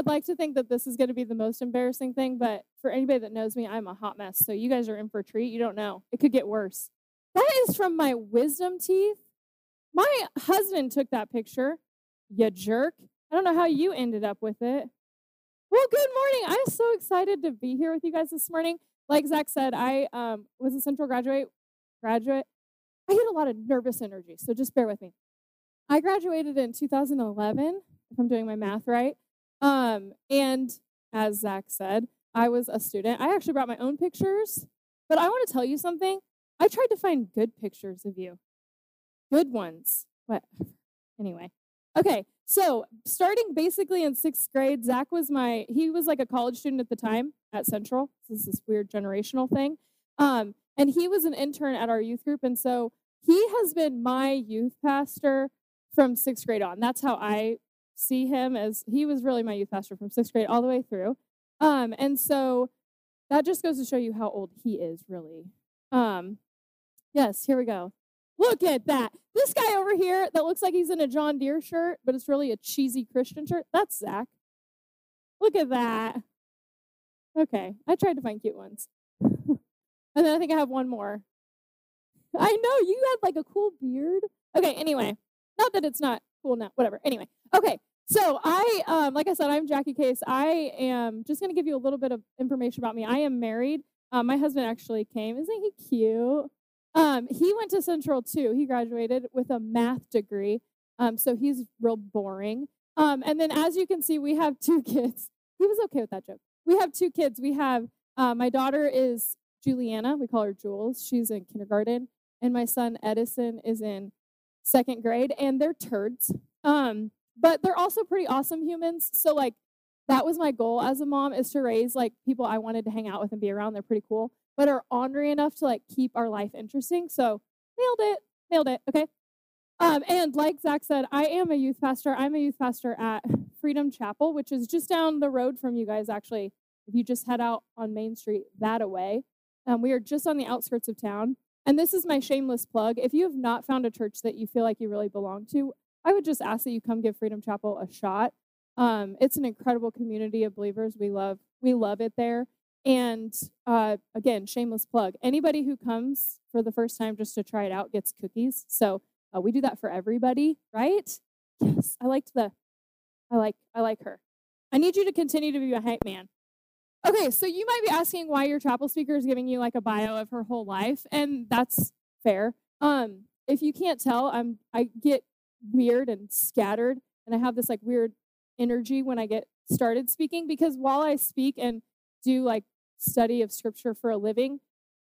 would like to think that this is going to be the most embarrassing thing, but for anybody that knows me, I'm a hot mess. So you guys are in for a treat. You don't know. It could get worse. That is from my wisdom teeth. My husband took that picture. You jerk. I don't know how you ended up with it. Well, good morning. I'm so excited to be here with you guys this morning. Like Zach said, I um, was a Central graduate. Graduate. I get a lot of nervous energy, so just bear with me. I graduated in 2011, if I'm doing my math right. Um, and as Zach said, I was a student. I actually brought my own pictures, but I want to tell you something. I tried to find good pictures of you, good ones. What? Anyway, okay. So starting basically in sixth grade, Zach was my. He was like a college student at the time at Central. This is this weird generational thing. Um, and he was an intern at our youth group, and so he has been my youth pastor from sixth grade on. That's how I see him as he was really my youth pastor from sixth grade all the way through. Um, and so that just goes to show you how old he is, really. Um, yes, here we go. Look at that. This guy over here that looks like he's in a John Deere shirt, but it's really a cheesy Christian shirt. That's Zach. Look at that. Okay, I tried to find cute ones. and then I think I have one more. I know you had like a cool beard. Okay, anyway, not that it's not cool now, whatever. Anyway, okay, so I, um, like I said, I'm Jackie Case. I am just going to give you a little bit of information about me. I am married. Um, my husband actually came. Isn't he cute? Um, he went to Central too. He graduated with a math degree. Um, so he's real boring. Um, and then as you can see, we have two kids. He was okay with that joke. We have two kids. We have uh, my daughter is Juliana. We call her Jules. She's in kindergarten, and my son Edison is in second grade. And they're turds. Um, but they're also pretty awesome humans. So like that was my goal as a mom is to raise like people I wanted to hang out with and be around. They're pretty cool, but are ornery enough to like keep our life interesting. So nailed it, nailed it. Okay. Um, and like Zach said, I am a youth pastor. I'm a youth pastor at Freedom Chapel, which is just down the road from you guys. Actually, if you just head out on Main Street that away, um, we are just on the outskirts of town. And this is my shameless plug. If you have not found a church that you feel like you really belong to, I would just ask that you come give Freedom Chapel a shot. Um, it's an incredible community of believers. We love we love it there. And uh, again, shameless plug. Anybody who comes for the first time just to try it out gets cookies. So uh, we do that for everybody, right? Yes, I liked the. I like I like her. I need you to continue to be a hype man. Okay, so you might be asking why your chapel speaker is giving you like a bio of her whole life, and that's fair. Um, if you can't tell, I'm I get weird and scattered. And I have this like weird energy when I get started speaking because while I speak and do like study of scripture for a living,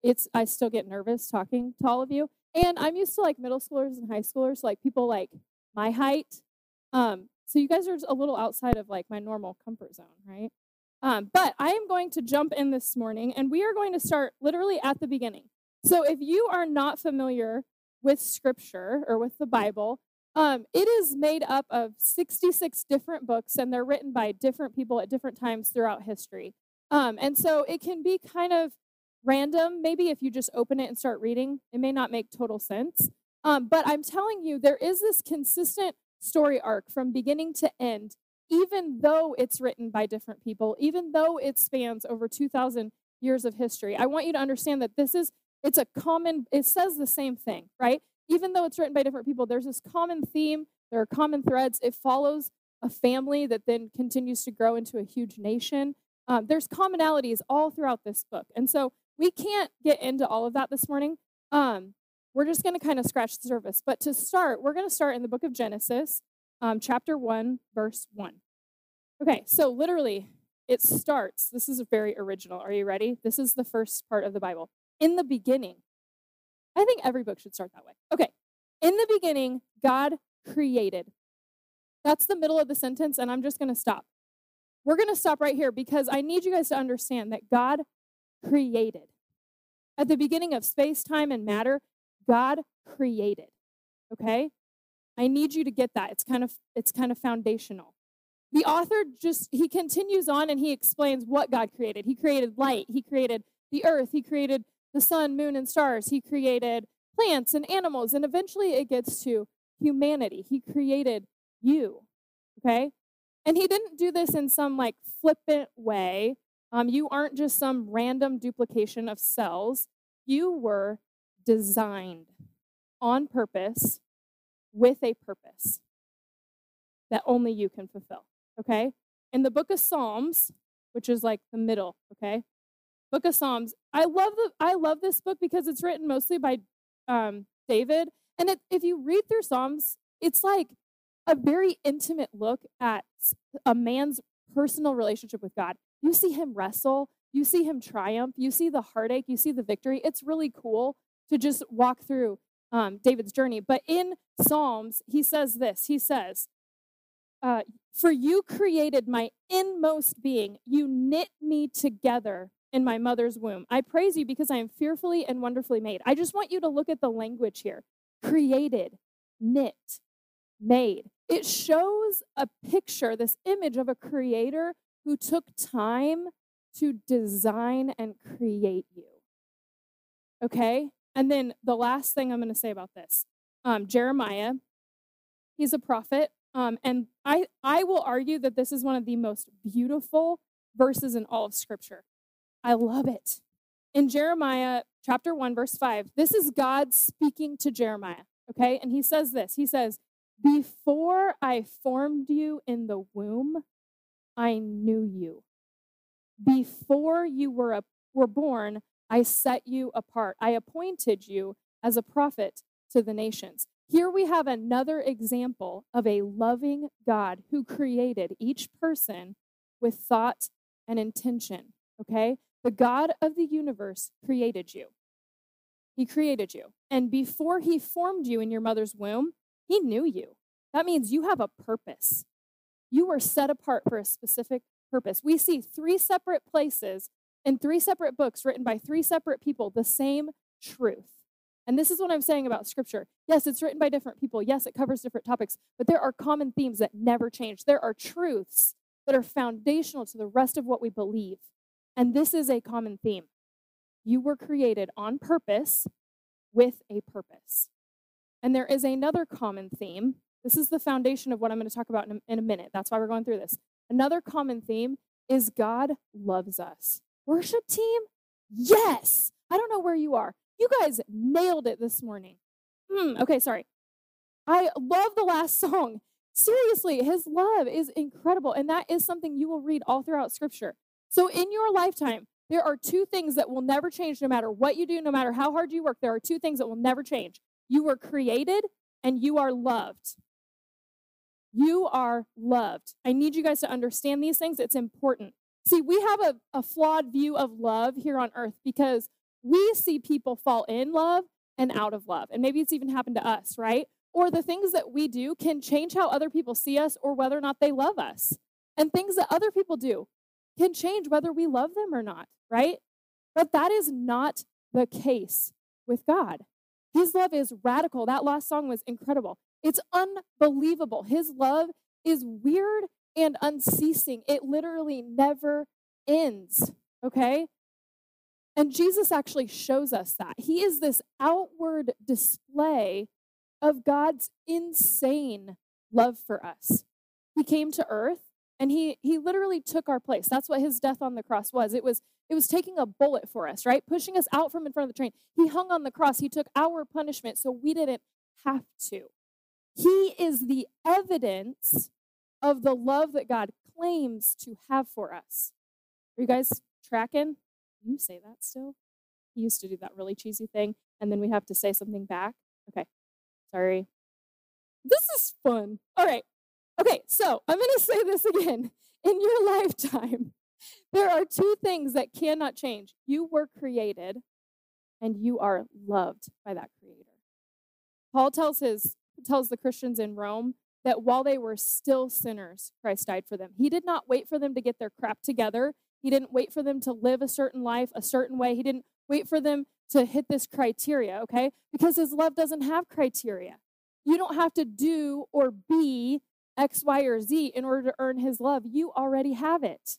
it's I still get nervous talking to all of you. And I'm used to like middle schoolers and high schoolers, like people like my height. Um, so you guys are a little outside of like my normal comfort zone, right? Um, but I am going to jump in this morning and we are going to start literally at the beginning. So if you are not familiar with scripture or with the Bible, um, it is made up of 66 different books, and they're written by different people at different times throughout history. Um, and so it can be kind of random. Maybe if you just open it and start reading, it may not make total sense. Um, but I'm telling you, there is this consistent story arc from beginning to end, even though it's written by different people, even though it spans over 2,000 years of history. I want you to understand that this is, it's a common, it says the same thing, right? Even though it's written by different people, there's this common theme, there are common threads. It follows a family that then continues to grow into a huge nation. Um, there's commonalities all throughout this book. And so we can't get into all of that this morning. Um, we're just going to kind of scratch the surface. But to start, we're going to start in the book of Genesis, um, chapter 1, verse 1. Okay, so literally, it starts. This is very original. Are you ready? This is the first part of the Bible. In the beginning, I think every book should start that way. Okay. In the beginning, God created. That's the middle of the sentence, and I'm just going to stop. We're going to stop right here because I need you guys to understand that God created. At the beginning of space, time, and matter, God created. Okay? I need you to get that. It's kind of it's kind of foundational. The author just he continues on and he explains what God created. He created light, he created the earth, he created the sun, moon, and stars. He created plants and animals. And eventually it gets to humanity. He created you. Okay? And he didn't do this in some like flippant way. Um, you aren't just some random duplication of cells. You were designed on purpose with a purpose that only you can fulfill. Okay? In the book of Psalms, which is like the middle, okay? Book of Psalms. I love the I love this book because it's written mostly by um, David. And it, if you read through Psalms, it's like a very intimate look at a man's personal relationship with God. You see him wrestle, you see him triumph, you see the heartache, you see the victory. It's really cool to just walk through um, David's journey. But in Psalms, he says this He says, uh, For you created my inmost being, you knit me together in my mother's womb. I praise you because I am fearfully and wonderfully made. I just want you to look at the language here created, knit, made. It shows a picture, this image of a creator who took time to design and create you. Okay? And then the last thing I'm going to say about this um, Jeremiah, he's a prophet. Um, and I, I will argue that this is one of the most beautiful verses in all of Scripture. I love it. In Jeremiah chapter 1, verse 5, this is God speaking to Jeremiah, okay? And he says this He says, Before I formed you in the womb, I knew you. Before you were, a, were born, I set you apart. I appointed you as a prophet to the nations. Here we have another example of a loving God who created each person with thought and intention. Okay? The God of the universe created you. He created you. And before he formed you in your mother's womb, he knew you. That means you have a purpose. You were set apart for a specific purpose. We see three separate places in three separate books written by three separate people the same truth. And this is what I'm saying about scripture. Yes, it's written by different people. Yes, it covers different topics, but there are common themes that never change. There are truths that are foundational to the rest of what we believe. And this is a common theme. You were created on purpose with a purpose. And there is another common theme. This is the foundation of what I'm going to talk about in a, in a minute. That's why we're going through this. Another common theme is God loves us. Worship team? Yes. I don't know where you are. You guys nailed it this morning. Hmm, okay, sorry. I love the last song. Seriously, his love is incredible. And that is something you will read all throughout scripture. So, in your lifetime, there are two things that will never change no matter what you do, no matter how hard you work. There are two things that will never change. You were created and you are loved. You are loved. I need you guys to understand these things. It's important. See, we have a, a flawed view of love here on earth because we see people fall in love and out of love. And maybe it's even happened to us, right? Or the things that we do can change how other people see us or whether or not they love us. And things that other people do can change whether we love them or not, right? But that is not the case with God. His love is radical. That last song was incredible. It's unbelievable. His love is weird and unceasing. It literally never ends, okay? And Jesus actually shows us that. He is this outward display of God's insane love for us. He came to earth and he he literally took our place. That's what his death on the cross was. It was it was taking a bullet for us right? Pushing us out from in front of the train. He hung on the cross. He took our punishment so we didn't have to. He is the evidence of the love that god claims to have for us. Are you guys tracking? You say that still. He used to do that really cheesy thing and then we have to say something back. Okay. Sorry. This is fun. All right Okay, so I'm going to say this again. In your lifetime, there are two things that cannot change. You were created and you are loved by that creator. Paul tells his tells the Christians in Rome that while they were still sinners, Christ died for them. He did not wait for them to get their crap together. He didn't wait for them to live a certain life a certain way. He didn't wait for them to hit this criteria, okay? Because his love doesn't have criteria. You don't have to do or be X, Y, or Z in order to earn his love. You already have it.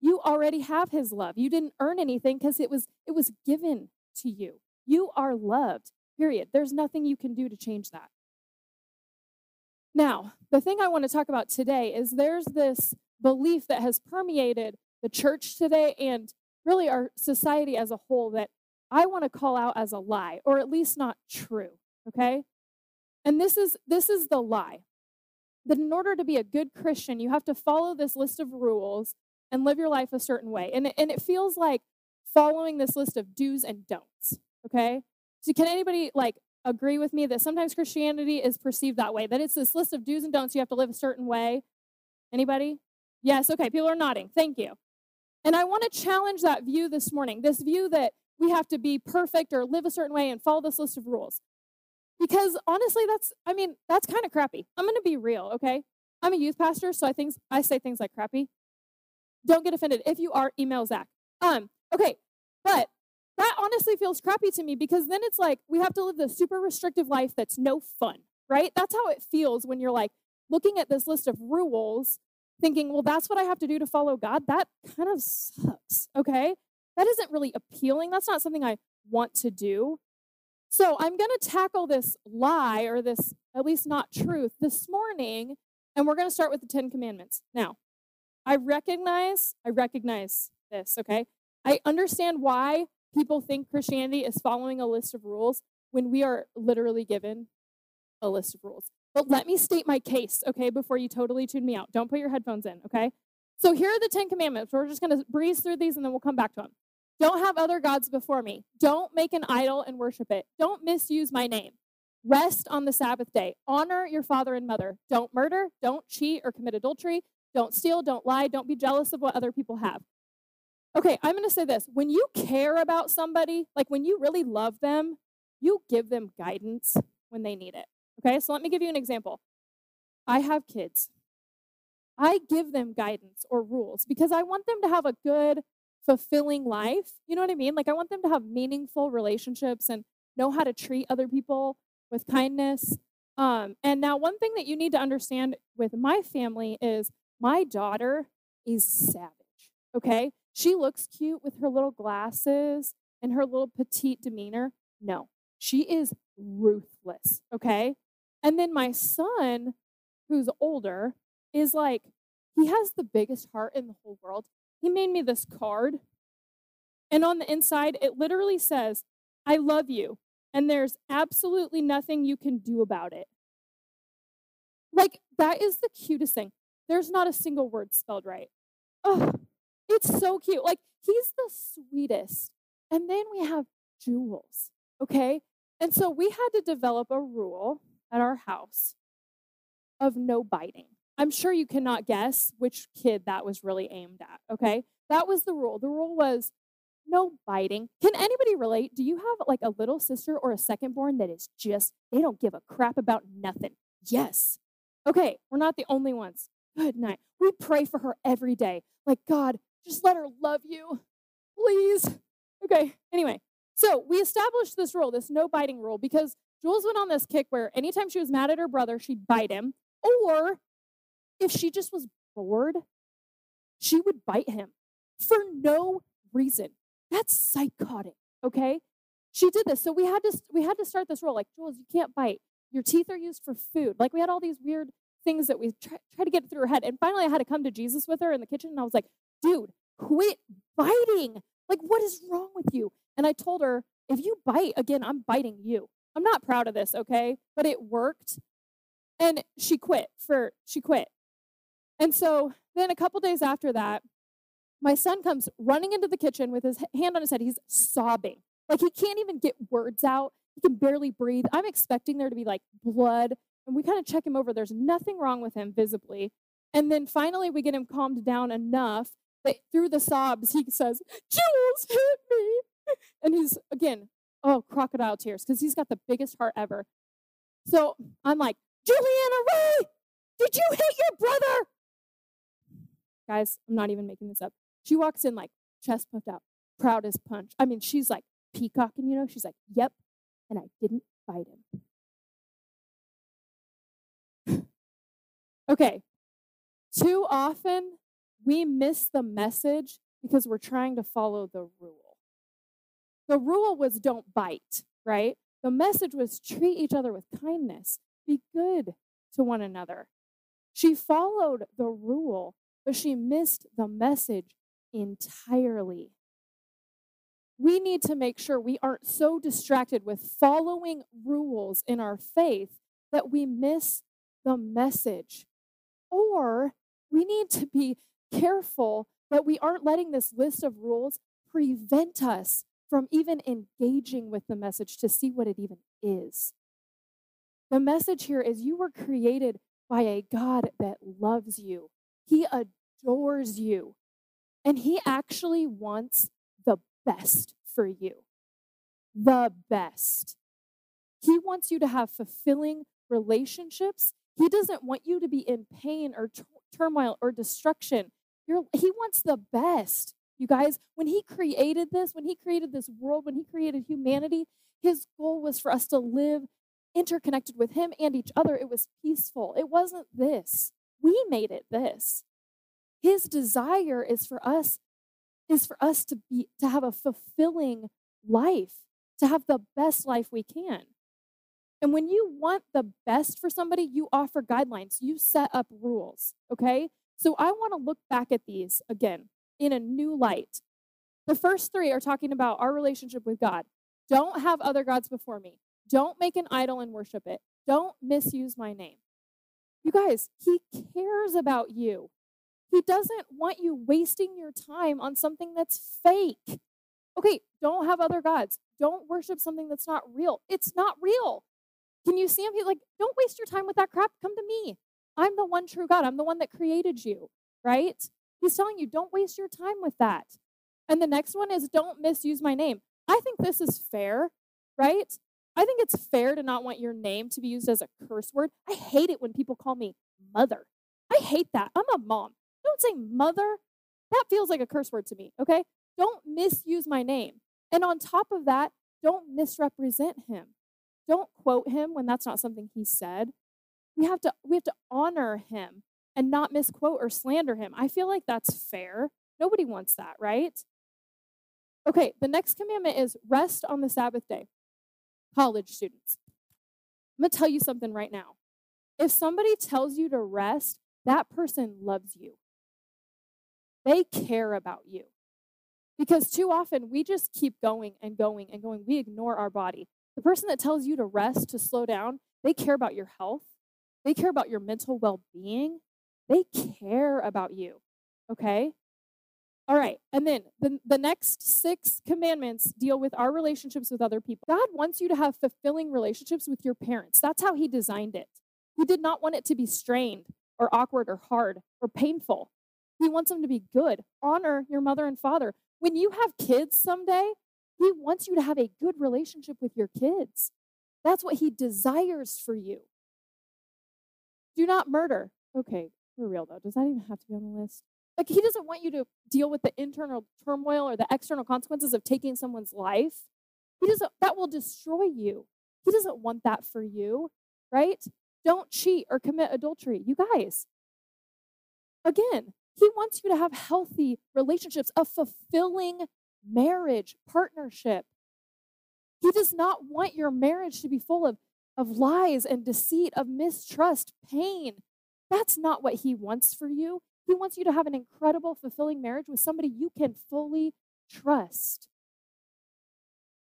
You already have his love. You didn't earn anything because it was it was given to you. You are loved. Period. There's nothing you can do to change that. Now, the thing I want to talk about today is there's this belief that has permeated the church today and really our society as a whole that I want to call out as a lie or at least not true, okay? And this is this is the lie. That in order to be a good Christian, you have to follow this list of rules and live your life a certain way. And and it feels like following this list of do's and don'ts, okay? So can anybody like agree with me that sometimes Christianity is perceived that way, that it's this list of do's and don'ts you have to live a certain way? Anybody? Yes, okay, people are nodding. Thank you. And I want to challenge that view this morning, this view that we have to be perfect or live a certain way and follow this list of rules. Because honestly, that's, I mean, that's kind of crappy. I'm to be real, okay? I'm a youth pastor, so I think I say things like crappy. Don't get offended. If you are, email Zach. Um, okay, but that honestly feels crappy to me because then it's like we have to live the super restrictive life that's no fun, right? That's how it feels when you're like looking at this list of rules, thinking, well, that's what I have to do to follow God. That kind of sucks, okay? That isn't really appealing. That's not something I want to do. So I'm going to tackle this lie or this, at least not truth, this morning, and we're going to start with the Ten Commandments. Now, I recognize, I recognize this, okay? I understand why people think Christianity is following a list of rules when we are literally given a list of rules. But let me state my case, okay, before you totally tune me out. Don't put your headphones in, okay? So here are the Ten Commandments. We're just going to breeze through these and then we'll come back to them. Don't have other gods before me. Don't make an idol and worship it. Don't misuse my name. Rest on the Sabbath day. Honor your father and mother. Don't murder. Don't cheat or commit adultery. Don't steal. Don't lie. Don't be jealous of what other people have. Okay, I'm going to say this. When you care about somebody, like when you really love them, you give them guidance when they need it. Okay, so let me give you an example. I have kids. I give them guidance or rules because I want them to have a good, fulfilling life. You know what I mean? Like, I want them to have meaningful relationships and know how to treat other people with kindness. Um, and now, one thing that you need to understand with my family is my daughter is savage. Okay, she looks cute with her little glasses and her little petite demeanor. No, she is ruthless. Okay. And then my son, who's older, is like, he has the biggest heart in the whole world. He made me this card. And on the inside, it literally says, I love you. And there's absolutely nothing you can do about it. Like, that is the cutest thing. There's not a single word spelled right. Oh, it's so cute. Like, he's the sweetest. And then we have Jules, okay? And so we had to develop a rule at our house of no biting. I'm sure you cannot guess which kid that was really aimed at, okay? That was the rule. The rule was no biting. Can anybody relate? Do you have like a little sister or a second born that is just, they don't give a crap about nothing? Yes. Okay, we're not the only ones. Good night. We pray for her every day. Like, God, just let her love you, please. Okay, anyway, so we established this rule, this no biting rule, because Jules went on this kick where anytime she was mad at her brother, she'd bite him. Or if she just was bored, she would bite him for no reason. That's psychotic, okay? She did this. So we had to we had to start this rule like, Jules, you can't bite. Your teeth are used for food. Like we had all these weird things that we try, try to get through her head. And finally I had to come to Jesus with her in the kitchen and I was like, dude, quit biting. Like, what is wrong with you? And I told her, if you bite again, I'm biting you. I'm not proud of this, okay? But it worked. And she quit for, she quit. And so then a couple days after that, my son comes running into the kitchen with his hand on his head. He's sobbing. Like he can't even get words out. He can barely breathe. I'm expecting there to be like blood. And we kind of check him over. There's nothing wrong with him visibly. And then finally, we get him calmed down enough that through the sobs, he says, Jules hit me. And he's, again, oh, crocodile tears because he's got the biggest heart ever. So I'm like, Juliana Ray, did you hit your brother? Guys, I'm not even making this up. She walks in like chest puffed out, proud as punch. I mean, she's like peacocking, you know? She's like, yep, and I didn't fight him. okay, too often we miss the message because we're trying to follow the rule. The rule was don't bite, right? The message was treat each other with kindness, be good to one another. She followed the rule, but she missed the message entirely. We need to make sure we aren't so distracted with following rules in our faith that we miss the message. Or we need to be careful that we aren't letting this list of rules prevent us from even engaging with the message to see what it even is. The message here is you were created by a God that loves you, He adores you, and He actually wants the best for you. The best. He wants you to have fulfilling relationships. He doesn't want you to be in pain or t- turmoil or destruction. You're, he wants the best. You guys, when he created this, when he created this world, when he created humanity, his goal was for us to live interconnected with him and each other. It was peaceful. It wasn't this. We made it this. His desire is for us is for us to be to have a fulfilling life, to have the best life we can. And when you want the best for somebody, you offer guidelines, you set up rules, okay? So I want to look back at these again in a new light. The first three are talking about our relationship with God. Don't have other gods before me. Don't make an idol and worship it. Don't misuse my name. You guys, He cares about you. He doesn't want you wasting your time on something that's fake. Okay, don't have other gods. Don't worship something that's not real. It's not real. Can you see him? He's like, don't waste your time with that crap. Come to me. I'm the one true God. I'm the one that created you, right? He's telling you, don't waste your time with that. And the next one is, don't misuse my name. I think this is fair, right? I think it's fair to not want your name to be used as a curse word. I hate it when people call me mother. I hate that. I'm a mom. Don't say mother. That feels like a curse word to me, okay? Don't misuse my name. And on top of that, don't misrepresent him. Don't quote him when that's not something he said. We have to we have to honor him and not misquote or slander him. I feel like that's fair. Nobody wants that, right? Okay, the next commandment is rest on the Sabbath day. College students. I'm going to tell you something right now. If somebody tells you to rest, that person loves you. They care about you. Because too often we just keep going and going and going. We ignore our body. The person that tells you to rest, to slow down, they care about your health. They care about your mental well being. They care about you. Okay? All right. And then the, the next six commandments deal with our relationships with other people. God wants you to have fulfilling relationships with your parents. That's how He designed it. He did not want it to be strained or awkward or hard or painful. He wants them to be good. Honor your mother and father. When you have kids someday, He wants you to have a good relationship with your kids. That's what He desires for you. Do not murder. Okay, for real though, does that even have to be on the list? Like, He doesn't want you to deal with the internal turmoil or the external consequences of taking someone's life. He doesn't, that will destroy you. He doesn't want that for you, right? Don't cheat or commit adultery. You guys, again, he wants you to have healthy relationships, a fulfilling marriage, partnership. He does not want your marriage to be full of, of lies and deceit, of mistrust, pain. That's not what he wants for you. He wants you to have an incredible, fulfilling marriage with somebody you can fully trust.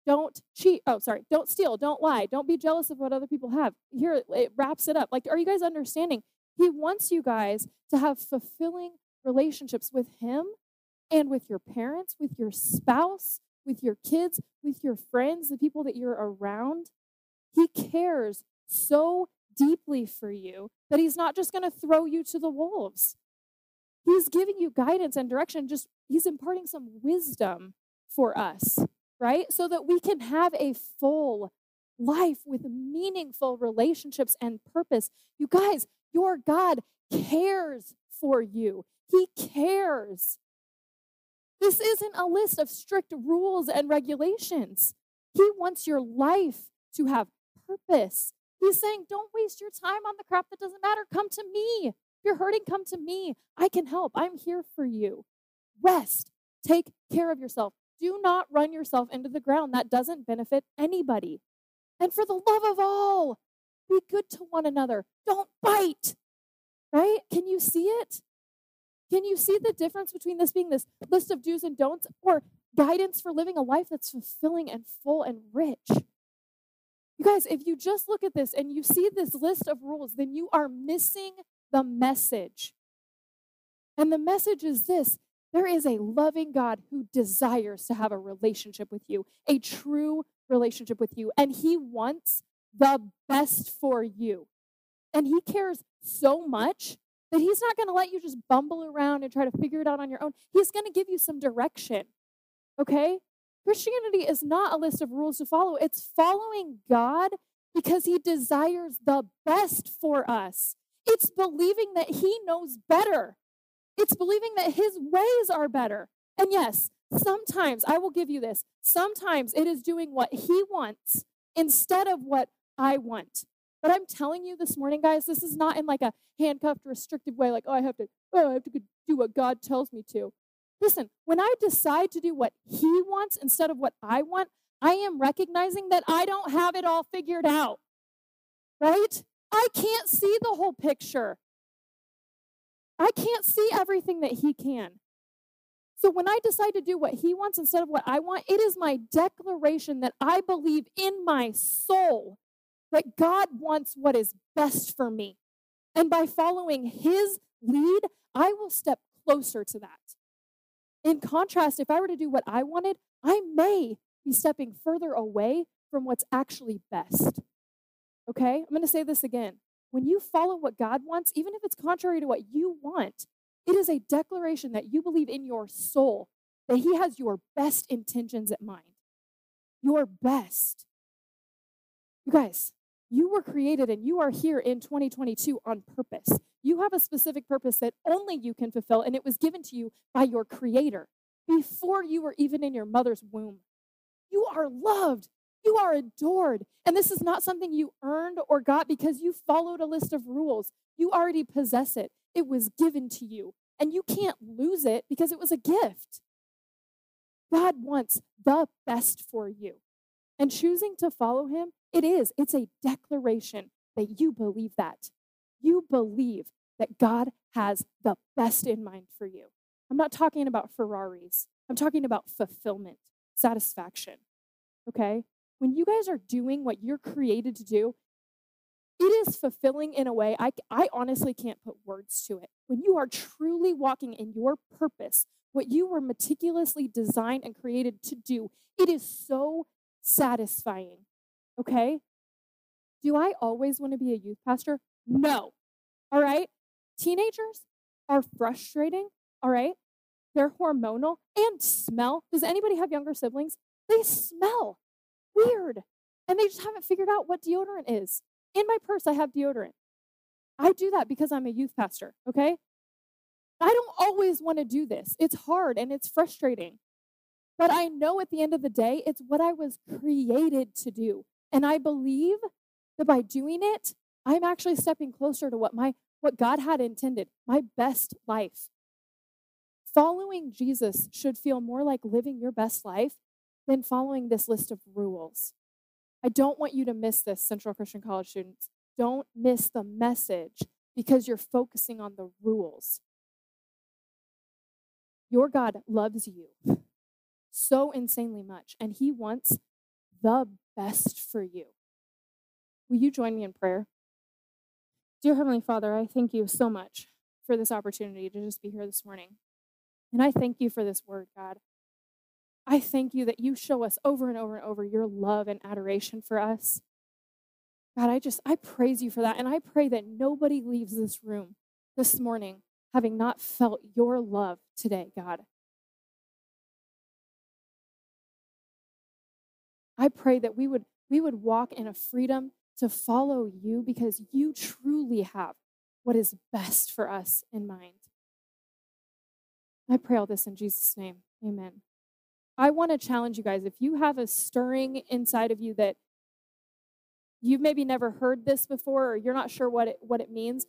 Don't cheat. Oh, sorry. Don't steal. Don't lie. Don't be jealous of what other people have. Here, it wraps it up. Like, are you guys understanding? He wants you guys to have fulfilling relationships with Him and with your parents, with your spouse, with your kids, with your friends, the people that you're around. He cares so deeply for you that He's not just going to throw you to the wolves. He's giving you guidance and direction, just He's imparting some wisdom for us, right? So that we can have a full life with meaningful relationships and purpose. You guys, your God cares for you. He cares. This isn't a list of strict rules and regulations. He wants your life to have purpose. He's saying, don't waste your time on the crap that doesn't matter. Come to me. If you're hurting, come to me. I can help. I'm here for you. Rest. Take care of yourself. Do not run yourself into the ground. That doesn't benefit anybody. And for the love of all, Be good to one another. Don't bite. Right? Can you see it? Can you see the difference between this being this list of do's and don'ts or guidance for living a life that's fulfilling and full and rich? You guys, if you just look at this and you see this list of rules, then you are missing the message. And the message is this there is a loving God who desires to have a relationship with you, a true relationship with you, and he wants the best for you. And he cares so much that he's not going to let you just bumble around and try to figure it out on your own. He's going to give you some direction. Okay? Christianity is not a list of rules to follow, it's following God because he desires the best for us. It's believing that he knows better. It's believing that his ways are better. And yes, sometimes I will give you this. Sometimes it is doing what he wants instead of what I want. But I'm telling you this morning, guys, this is not in like a handcuffed, restrictive way, like, oh, I have to, oh, I have to do what God tells me to. Listen, when I decide to do what He wants instead of what I want, I am recognizing that I don't have it all figured out. Right? I can't see the whole picture. I can't see everything that He can. So when I decide to do what He wants instead of what I want, it is my declaration that I believe in my soul that God wants what is best for me. And by following His lead, I will step closer to that. In contrast, if I were to do what I wanted, I may be stepping further away from what's actually best. Okay? I'm going to say this again. When you follow what God wants, even if it's contrary to what you want, it is a declaration that you believe in your soul that He has your best intentions at mind. Your best. You guys, you were created and you are here in 2022 on purpose. You have a specific purpose that only you can fulfill, and it was given to you by your Creator before you were even in your mother's womb. You are loved. You are adored. And this is not something you earned or got because you followed a list of rules. You already possess it, it was given to you. And you can't lose it because it was a gift. God wants the best for you. And choosing to follow Him it is. It's a declaration that you believe that. You believe that God has the best in mind for you. I'm not talking about Ferraris. I'm talking about fulfillment, satisfaction. Okay? When you guys are doing what you're created to do, it is fulfilling in a way I, I honestly can't put words to it. When you are truly walking in your purpose, what you were meticulously designed and created to do, it is so satisfying. Okay? Do I always want to be a youth pastor? No. All right? Teenagers are frustrating. All right? They're hormonal and smell. Does anybody have younger siblings? They smell weird. And they just haven't figured out what deodorant is. In my purse, I have deodorant. I do that because I'm a youth pastor, okay? I don't always want to do this. It's hard and it's frustrating. But I know at the end of the day, it's what I was created to do. And I believe that by doing it, I'm actually stepping closer to what my what God had intended, my best life. Following Jesus should feel more like living your best life than following this list of rules. I don't want you to miss this, Central Christian College students. Don't miss the message because you're focusing on the rules. Your God loves you so insanely much, and He wants the best for you. Will you join me in prayer? Dear Heavenly Father, I thank you so much for this opportunity to just be here this morning. And I thank you for this word, God. I thank you that you show us over and over and over your love and adoration for us. God, I just, I praise you for that. And I pray that nobody leaves this room this morning having not felt your love today, God. I pray that we would we would walk in a freedom to follow you because you truly have what is best for us in mind. I pray all this in Jesus' name. Amen. I want to challenge you guys if you have a stirring inside of you that you've maybe never heard this before or you're not sure what it, what it means,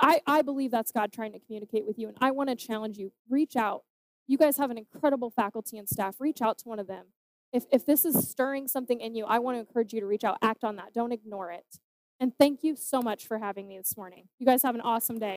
I, I believe that's God trying to communicate with you. And I want to challenge you reach out. You guys have an incredible faculty and staff. Reach out to one of them if, if this is stirring something in you, I want to encourage you to reach out, act on that. Don't ignore it. And thank you so much for having me this morning. You guys have an awesome day.